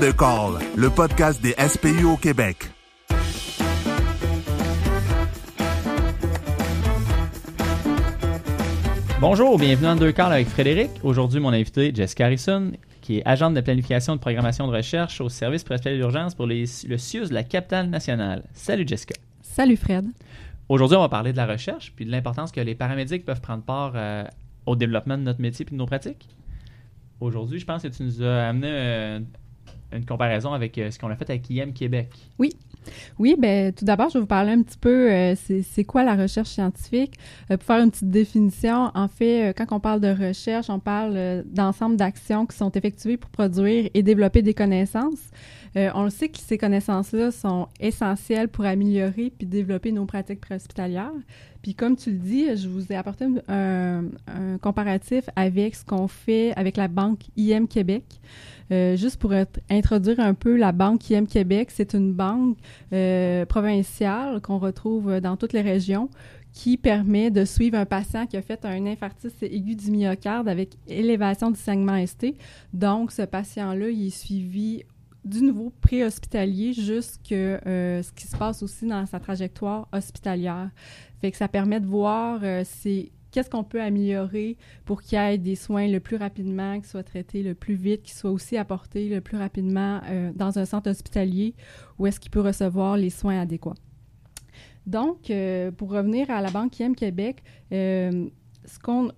Deux calls, le podcast des SPU au Québec. Bonjour, bienvenue en deux calls avec Frédéric. Aujourd'hui, mon invité, Jessica Harrison, qui est agente de planification de programmation de recherche au service principal d'urgence pour les, le CIUS de la capitale nationale. Salut Jessica. Salut Fred. Aujourd'hui, on va parler de la recherche puis de l'importance que les paramédics peuvent prendre part euh, au développement de notre métier et de nos pratiques. Aujourd'hui, je pense que tu nous as amené euh, une comparaison avec euh, ce qu'on a fait avec IM Québec. Oui. Oui, ben tout d'abord, je vais vous parler un petit peu, euh, c'est quoi la recherche scientifique. Euh, pour faire une petite définition, en fait, quand on parle de recherche, on parle d'ensemble d'actions qui sont effectuées pour produire et développer des connaissances. Euh, on le sait que ces connaissances-là sont essentielles pour améliorer puis développer nos pratiques préhospitalières. Puis comme tu le dis, je vous ai apporté un, comparatif avec ce qu'on fait avec la banque IM Québec. Euh, juste pour introduire un peu la Banque IM Québec, c'est une banque euh, provinciale qu'on retrouve dans toutes les régions qui permet de suivre un patient qui a fait un infarctus aigu du myocarde avec élévation du saignement ST. Donc, ce patient-là, il est suivi du niveau préhospitalier jusque euh, ce qui se passe aussi dans sa trajectoire hospitalière. Fait que ça permet de voir euh, qu'est-ce qu'on peut améliorer pour qu'il y ait des soins le plus rapidement, qu'ils soient traités le plus vite, qu'ils soient aussi apportés le plus rapidement euh, dans un centre hospitalier où est-ce qu'il peut recevoir les soins adéquats. Donc, euh, pour revenir à la Banque IM Québec, ce qu'on,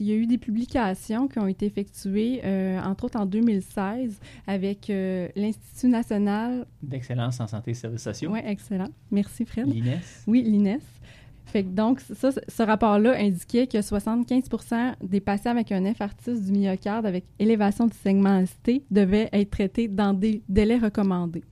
il y a eu des publications qui ont été effectuées, euh, entre autres en 2016, avec euh, l'Institut national. D'excellence en santé et services sociaux. Oui, excellent. Merci, Fred. L'INES. Oui, l'INES. Fait que donc, ça, ce rapport-là indiquait que 75% des patients avec un infarctus du myocarde avec élévation du segment ST devaient être traités dans des délais recommandés.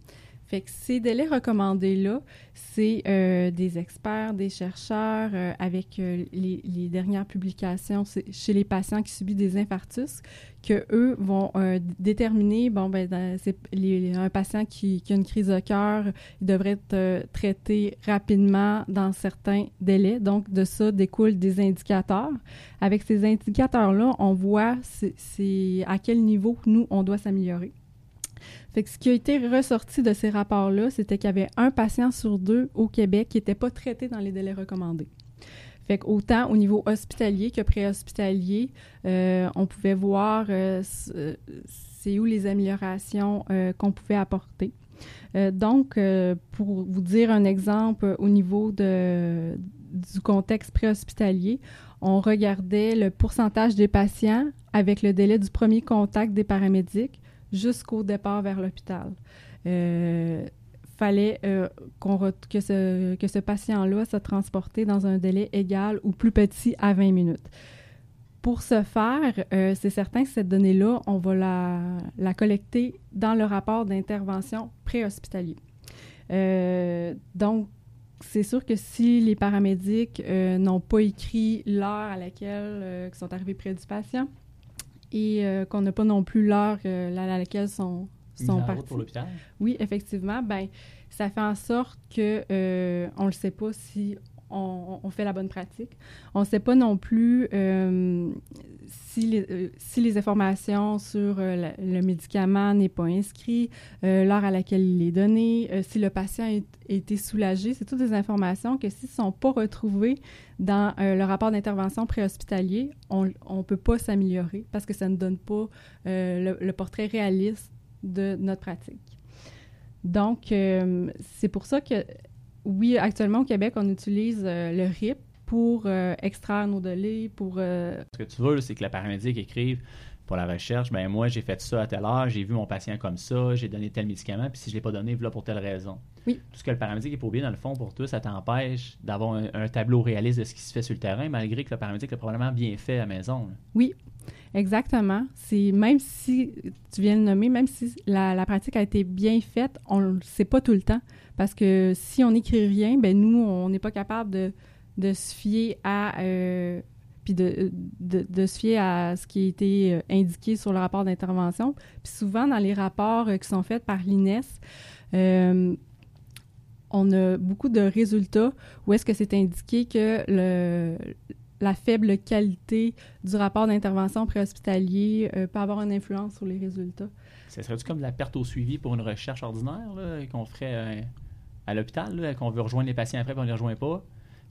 Fait que ces délais recommandés-là, c'est euh, des experts, des chercheurs, euh, avec euh, les, dernières publications chez les patients qui subissent des infarctus, que eux vont déterminer, bon, ben, dans- les- un patient qui, a une crise de cœur, il devrait être traité rapidement dans certains délais. Donc, de ça découlent des indicateurs. Avec ces indicateurs-là, on voit c'est à quel niveau nous, on doit s'améliorer. Ce qui a été ressorti de ces rapports-là, c'était qu'il y avait un patient sur deux au Québec qui n'était pas traité dans les délais recommandés. Fait qu'autant au niveau hospitalier que préhospitalier, euh, on pouvait voir euh, euh, c'est où les améliorations euh, qu'on pouvait apporter. Donc, pour vous dire un exemple au niveau du contexte préhospitalier, on regardait le pourcentage des patients avec le délai du premier contact des paramédics jusqu'au départ vers l'hôpital. Euh, fallait euh, qu'on que ce, que ce patient-là soit transporté dans un délai égal ou plus petit à 20 minutes. Pour ce faire, euh, c'est certain que cette donnée-là, on va la, la collecter dans le rapport d'intervention préhospitalier. Euh, donc, c'est sûr que si les paramédics euh, n'ont pas écrit l'heure à laquelle ils sont arrivés près du patient et euh, qu'on n'a pas non plus l'heure à laquelle sont, sont partis. pour l'hôpital? Oui, effectivement, ben ça fait en sorte que euh, on ne sait pas si on, fait la bonne pratique. On ne sait pas non plus euh, si, les, euh, si les informations sur euh, le médicament n'est pas inscrit, l'heure à laquelle il est donné, si le patient a été soulagé. C'est toutes des informations que s'ils ne sont pas retrouvées dans le rapport d'intervention préhospitalier, on ne peut pas s'améliorer parce que ça ne donne pas le, portrait réaliste de notre pratique. Donc, c'est pour ça que, oui, actuellement au Québec, on utilise euh, le RIP pour euh, extraire nos données, pour... euh, Ce que tu veux, c'est que le paramédic écrive pour la recherche, ben moi, j'ai fait ça à telle heure, j'ai vu mon patient comme ça, j'ai donné tel médicament, puis si je ne l'ai pas donné, voilà pour telle raison. Oui. Tout ce que le paramédic est pas oublié, dans le fond, pour toi, ça t'empêche d'avoir un, un tableau réaliste de ce qui se fait sur le terrain, malgré que le paramédic l'a probablement bien fait à la maison. là. Oui, exactement. C'est même si tu viens le nommer, même si la, pratique a été bien faite, on ne le sait pas tout le temps. Parce que si on n'écrit rien, ben nous, on n'est pas capable de, se fier à euh, puis de, se fier à ce qui a été euh, indiqué sur le rapport d'intervention. Puis souvent, dans les rapports euh, qui sont faits par l'INES, on a beaucoup de résultats où est-ce que c'est indiqué que le, la faible qualité du rapport d'intervention préhospitalier euh, peut avoir une influence sur les résultats. Ça serait-tu comme de la perte au suivi pour une recherche ordinaire qu'on ferait euh, à l'hôpital, qu'on veut rejoindre les patients après et on ne les rejoint pas?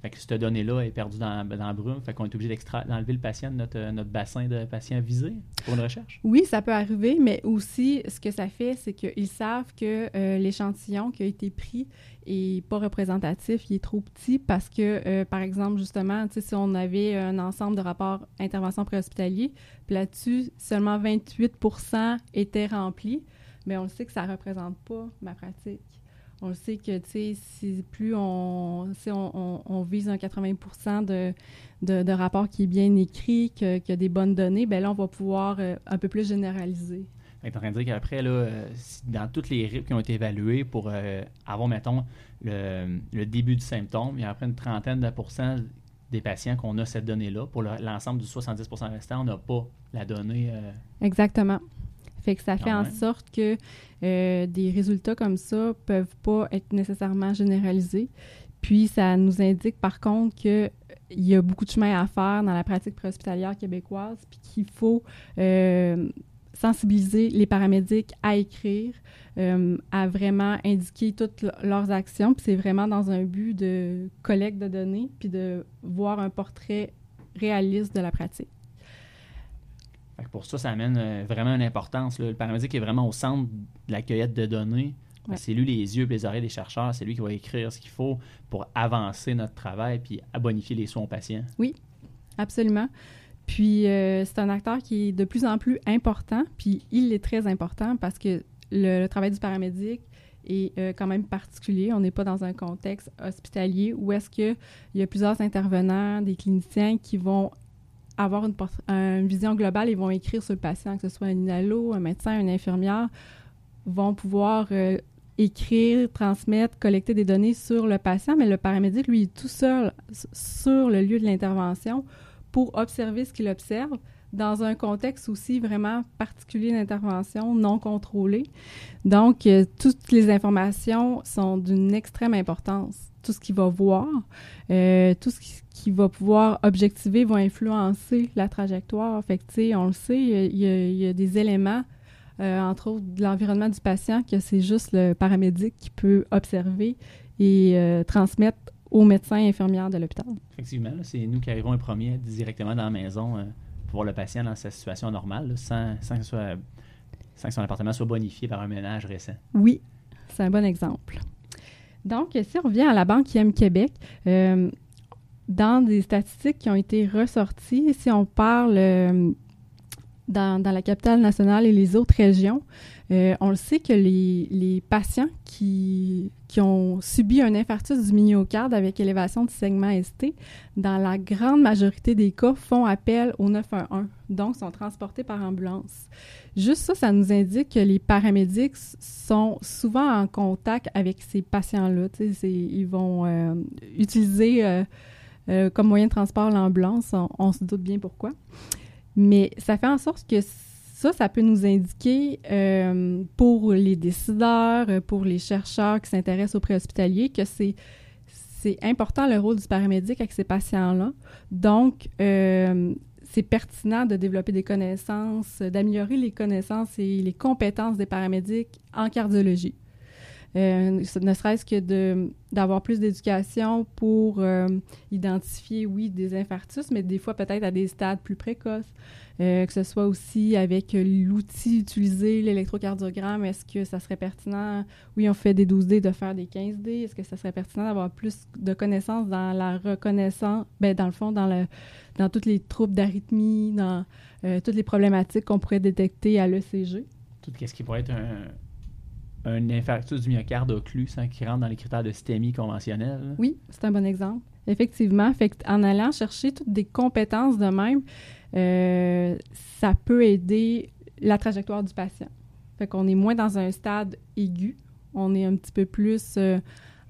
Fait que cette donnée-là est perdue dans, dans la brume. Fait qu'on est obligé d'enlever le patient de notre, notre, bassin de patients visés pour une recherche. Oui, ça peut arriver, mais aussi, ce que ça fait, c'est qu'ils savent que euh, l'échantillon qui a été pris est pas représentatif, il est trop petit parce que, euh, par exemple, justement, si on avait un ensemble de rapports intervention préhospitalier, puis là-dessus, seulement 28% étaient remplis, mais on sait que ça ne représente pas ma pratique. On le sait que, tu sais, si plus on, on, on, vise un 80 de, de, de, rapport qui est bien écrit, qu'il y a des bonnes données, bien là, on va pouvoir euh, un peu plus généraliser. Tu es en train de dire qu'après, là, euh, dans toutes les RIP qui ont été évaluées pour euh, avoir, mettons, le, le, début du symptôme, il y a après une trentaine de pourcents des patients qu'on a cette donnée-là. Pour l'ensemble du 70% restant, on n'a pas la donnée. Exactement. Fait que ça fait en sorte que euh, des résultats comme ça peuvent pas être nécessairement généralisés. Puis ça nous indique par contre qu'il y a beaucoup de chemin à faire dans la pratique préhospitalière québécoise, puis qu'il faut euh, sensibiliser les paramédics à écrire, euh, à vraiment indiquer toutes leurs actions. Puis c'est vraiment dans un but de collecte de données, puis de voir un portrait réaliste de la pratique pour ça, ça amène euh, vraiment une importance. Le paramédic est vraiment au centre de la cueillette de données. C'est lui les yeux et les oreilles des chercheurs. C'est lui qui va écrire ce qu'il faut pour avancer notre travail puis bonifier les soins aux patients. Oui, absolument. Puis euh, c'est un acteur qui est de plus en plus important, puis il est très important parce que le, travail du paramédic est euh, quand même particulier. On n'est pas dans un contexte hospitalier où est-ce qu'il y a plusieurs intervenants, des cliniciens qui vont avoir une, vision globale, ils vont écrire sur le patient, que ce soit un inhalo, un médecin, une infirmière, vont pouvoir euh, écrire, transmettre, collecter des données sur le patient, mais le paramédic, lui, est tout seul sur le lieu de l'intervention pour observer ce qu'il observe dans un contexte aussi vraiment particulier d'intervention, non contrôlée. Donc, euh, toutes les informations sont d'une extrême importance. Tout ce qu'il va voir, euh, tout ce qui, qui va pouvoir objectiver va influencer la trajectoire. Fait que, on le sait, il y, a, des éléments, euh, entre autres de l'environnement du patient, que c'est juste le paramédic qui peut observer et transmettre aux médecins et infirmières de l'hôpital. Effectivement, c'est nous qui arrivons les premiers directement dans la maison voir le patient dans sa situation normale, sans, sans, que son appartement soit bonifié par un ménage récent. Oui, c'est un bon exemple. Donc, si on revient à la Banque IM Québec, dans des statistiques qui ont été ressorties, si on parle dans, la capitale nationale et les autres régions, euh, on le sait que les, patients qui, qui, ont subi un infarctus du myocarde avec élévation du segment ST, dans la grande majorité des cas, font appel au 911, donc sont transportés par ambulance. Juste ça, ça nous indique que les paramédics sont souvent en contact avec ces patients-là. Ils vont euh, utiliser euh, comme moyen de transport l'ambulance, on, se doute bien pourquoi. Mais ça fait en sorte que ça, ça peut nous indiquer euh, pour les décideurs, pour les chercheurs qui s'intéressent aux préhospitaliers que c'est c'est important le rôle du paramédic avec ces patients-là. Donc, euh, c'est pertinent de développer des connaissances, d'améliorer les connaissances et les compétences des paramédics en cardiologie. Euh, ne serait-ce que d'avoir plus d'éducation pour euh, identifier, oui, des infarctus, mais des fois peut-être à des stades plus précoces. Euh, que ce soit aussi avec l'outil utilisé, l'électrocardiogramme, est-ce que ça serait pertinent, oui, on fait des 12D, de faire des 15D, est-ce que ça serait pertinent d'avoir plus de connaissances dans la reconnaissance, ben, dans le fond, dans, dans toutes les troubles d'arythmie, dans toutes les problématiques qu'on pourrait détecter à l'ECG? Tout ce qui pourrait être un, un infarctus du myocarde occlus qui rentre dans les critères de systémie conventionnelle. Oui, c'est un bon exemple. Effectivement, en allant chercher toutes des compétences de même, euh, ça peut aider la trajectoire du patient. Fait qu'on est moins dans un stade aigu, on est un petit peu plus euh,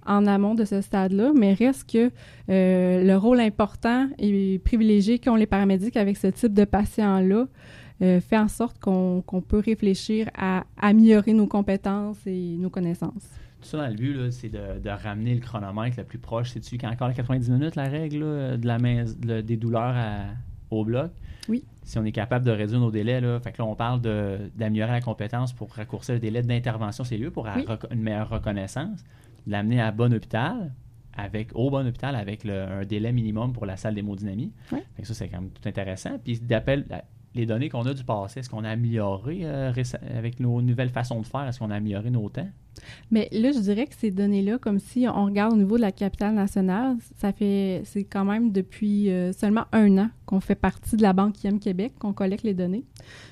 en amont de ce stade-là, mais reste que euh, le rôle important et privilégié qu'ont les paramédics avec ce type de patient-là euh, fait en sorte qu'on peut réfléchir à améliorer nos compétences et nos connaissances. tout ça dans le but, c'est de, de ramener le chronomètre le plus proche. C'est-tu encore 90 minutes la règle là, de la main, de- des douleurs à- au bloc? Oui. Si on est capable de réduire nos délais, là, fait que là, on parle de- d'améliorer la compétence pour raccourcir le délai d'intervention cellulaire pour Oui. reco- une meilleure reconnaissance, de l'amener à bon hôpital, avec, au bon hôpital avec le- un délai minimum pour la salle d'hémodynamie. Oui. Ça, c'est quand même tout intéressant. Puis d'appel, les données qu'on a du passé, est-ce qu'on a amélioré euh, avec nos nouvelles façons de faire? Est-ce qu'on a amélioré nos temps? Mais là, je dirais que ces données-là, comme si on regarde au niveau de la capitale nationale, ça fait, c'est quand même depuis euh, seulement un an qu'on fait partie de la Banque IM Québec, qu'on collecte les données.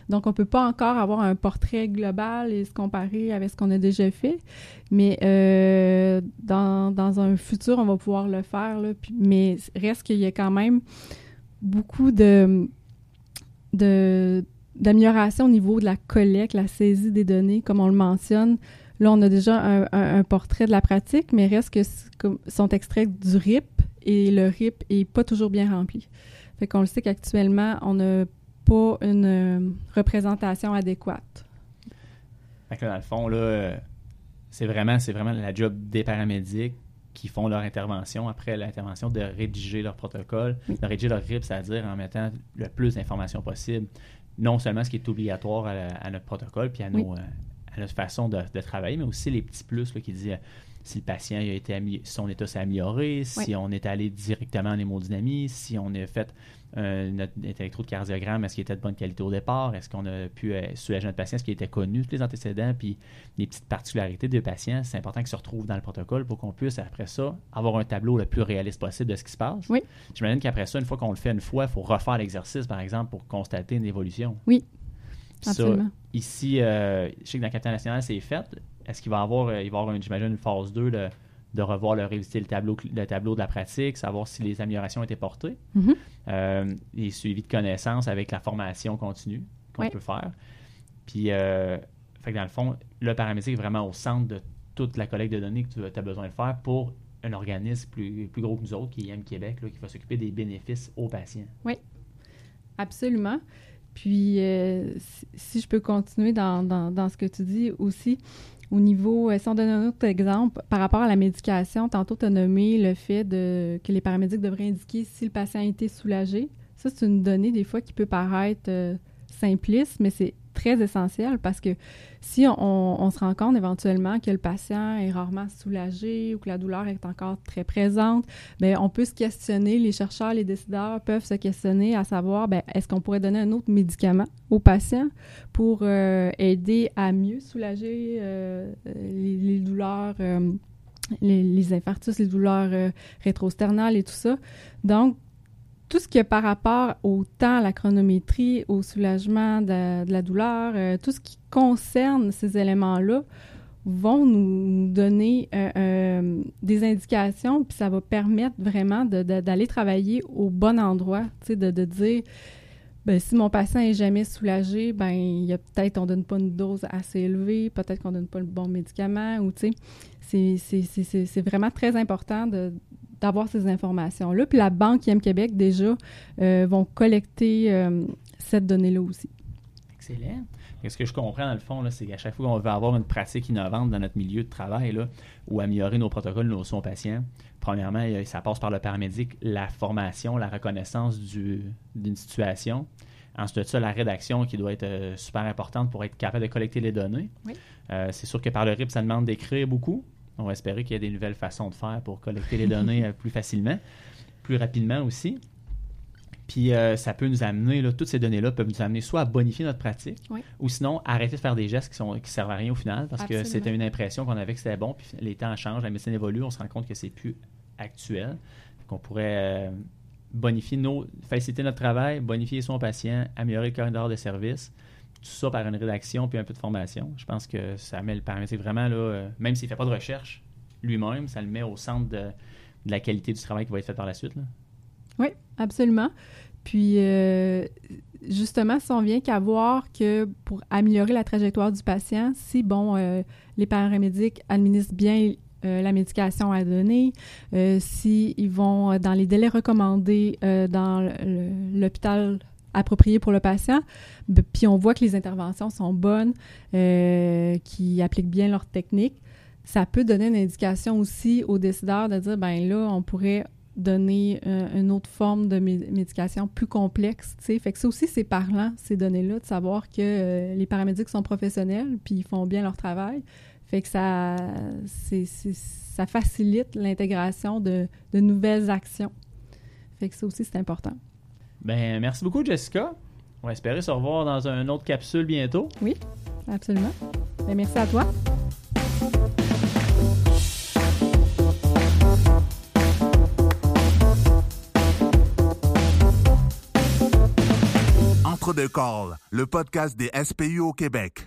Donc, on peut pas encore avoir un portrait global et se comparer avec ce qu'on a déjà fait. Mais euh, dans, dans un futur, on va pouvoir le faire. Mais reste qu'il y a quand même beaucoup de de d'amélioration au niveau de la collecte, la saisie des données, comme on le mentionne. Là, on a déjà un, un- portrait de la pratique, mais reste que sont extraits du RIP et le RIP est pas toujours bien rempli. Fait qu'on le sait qu'actuellement, on n'a pas une euh, représentation adéquate. Fait que là, dans le fond, là, euh, c'est vraiment, c'est vraiment la job des paramédics qui font leur intervention après l'intervention de rédiger leur protocole, de rédiger leur RIP, c'est-à-dire en mettant le plus d'informations possible, non seulement ce qui est obligatoire à, notre protocole puis à, nos, Oui. euh, à notre façon de, de travailler, mais aussi les petits plus là, qui disent euh, si le patient a été son état s'est amélioré, si on est allé directement en hémodynamie, si on a fait euh, notre, notre électrocardiogramme, est-ce qu'il était de bonne qualité au départ, est-ce qu'on a pu euh, soulager notre patient, est-ce qu'il était connu, tous les antécédents, puis les petites particularités des patients, c'est important qu'ils se retrouvent dans le protocole pour qu'on puisse, après ça, avoir un tableau le plus réaliste possible de ce qui se passe. Oui. J'imagine qu'après ça, une fois qu'on le fait une fois, il faut refaire l'exercice, par exemple, pour constater une évolution. Oui, Ça, Absolument. ici, euh, je sais que dans le Capitaine National, c'est fait. Est-ce qu'il va y avoir, euh, il va avoir, une- j'imagine, une phase 2 de, de revoir, le, révisiter le tableau, le tableau de la pratique, savoir si les améliorations été portées? Mhm. Euh, les suivis de connaissances avec la formation continue qu'on peut faire. Puis, euh, fait que dans le fond, le paramédic est vraiment au centre de toute la collecte de données que tu as besoin de faire pour un organisme plus, plus gros que nous autres, qui est IM Québec, là, qui va s'occuper des bénéfices aux patients. Absolument. Puis, euh, si, si je peux continuer dans, dans, dans ce que tu dis aussi, au niveau, euh, si on donne un autre exemple, par rapport à la médication, tantôt tu as nommé le fait que les paramédics devraient indiquer si le patient a été soulagé. Ça, c'est une donnée des fois qui peut paraître euh, simpliste, mais c'est très essentiel parce que si on, se rend compte éventuellement que le patient est rarement soulagé ou que la douleur est encore très présente, Bien, on peut se questionner, les chercheurs, les décideurs peuvent se questionner à savoir, bien, est-ce qu'on pourrait donner un autre médicament au patient pour euh, aider à mieux soulager euh, les, les douleurs, euh, les, les infarctus, les douleurs euh, rétrosternales et tout ça. Donc, tout ce qui est par rapport au temps, la chronométrie, au soulagement de, la douleur, euh, tout ce qui concerne ces éléments-là vont nous donner euh, euh, des indications, puis ça va permettre vraiment d'aller travailler au bon endroit, de, de dire, ben, si mon patient est jamais soulagé, ben il y a peut-être on donne pas une dose assez élevée, peut-être qu'on donne pas le bon médicament, ou tu sais, c'est vraiment très important de d'avoir ces informations-là. Puis la Banque IM Québec, déjà, euh, vont collecter euh, cette donnée-là aussi. Excellent. Et ce que je comprends dans le fond, c'est qu'à chaque fois qu'on veut avoir une pratique innovante dans notre milieu de travail là, ou améliorer nos protocoles, nos soins aux patients, premièrement, a- ça passe par le paramédic, la formation, la reconnaissance du- d'une situation. Ensuite de ça, la rédaction qui doit être euh, super importante pour être capable de collecter les données. Oui. Euh, c'est sûr que par le RIP, ça demande d'écrire beaucoup. On va espérer qu'il y ait des nouvelles façons de faire pour collecter les données euh, plus facilement, plus rapidement aussi. Puis euh, ça peut nous amener, là, toutes ces données-là peuvent nous amener soit à bonifier notre pratique, Oui. ou sinon arrêter de faire des gestes qui qui servent à rien au final, parce que c'était une impression qu'on avait que c'était bon, puis les temps changent, la médecine évolue, on se rend compte que c'est plus actuel, qu'on pourrait euh, bonifier nos, faciliter notre travail, bonifier son patient, améliorer le corridor de service, tout ça par une rédaction puis un peu de formation. Je pense que ça met le paramétrique vraiment là, euh, même s'il fait pas de recherche lui-même, ça le met au centre de, de la qualité du travail qui va être fait par la suite. Oui, absolument. Puis, euh, justement, si on vient qu'à voir que pour améliorer la trajectoire du patient, si, bon, euh, les paramédics administrent bien la médication à donner, euh, si ils vont dans les délais recommandés dans l'hôpital approprié pour le patient, puis on voit que les interventions sont bonnes, euh, qu'ils appliquent bien leur technique, ça peut donner une indication aussi aux décideurs de dire, ben là, on pourrait donner euh, une autre forme de médication plus complexe, tu. Fait que ça aussi, c'est parlant, ces données-là, de savoir que euh, les paramédics sont professionnels, puis ils font bien leur travail. Fait que ça, ça facilite l'intégration de, de, nouvelles actions. Fait que ça aussi, c'est important. Ben, merci beaucoup, Jessica. On va espérer se revoir dans une autre capsule bientôt. Oui, absolument. Ben, merci à toi. Entre deux calls, le podcast des SPU au Québec.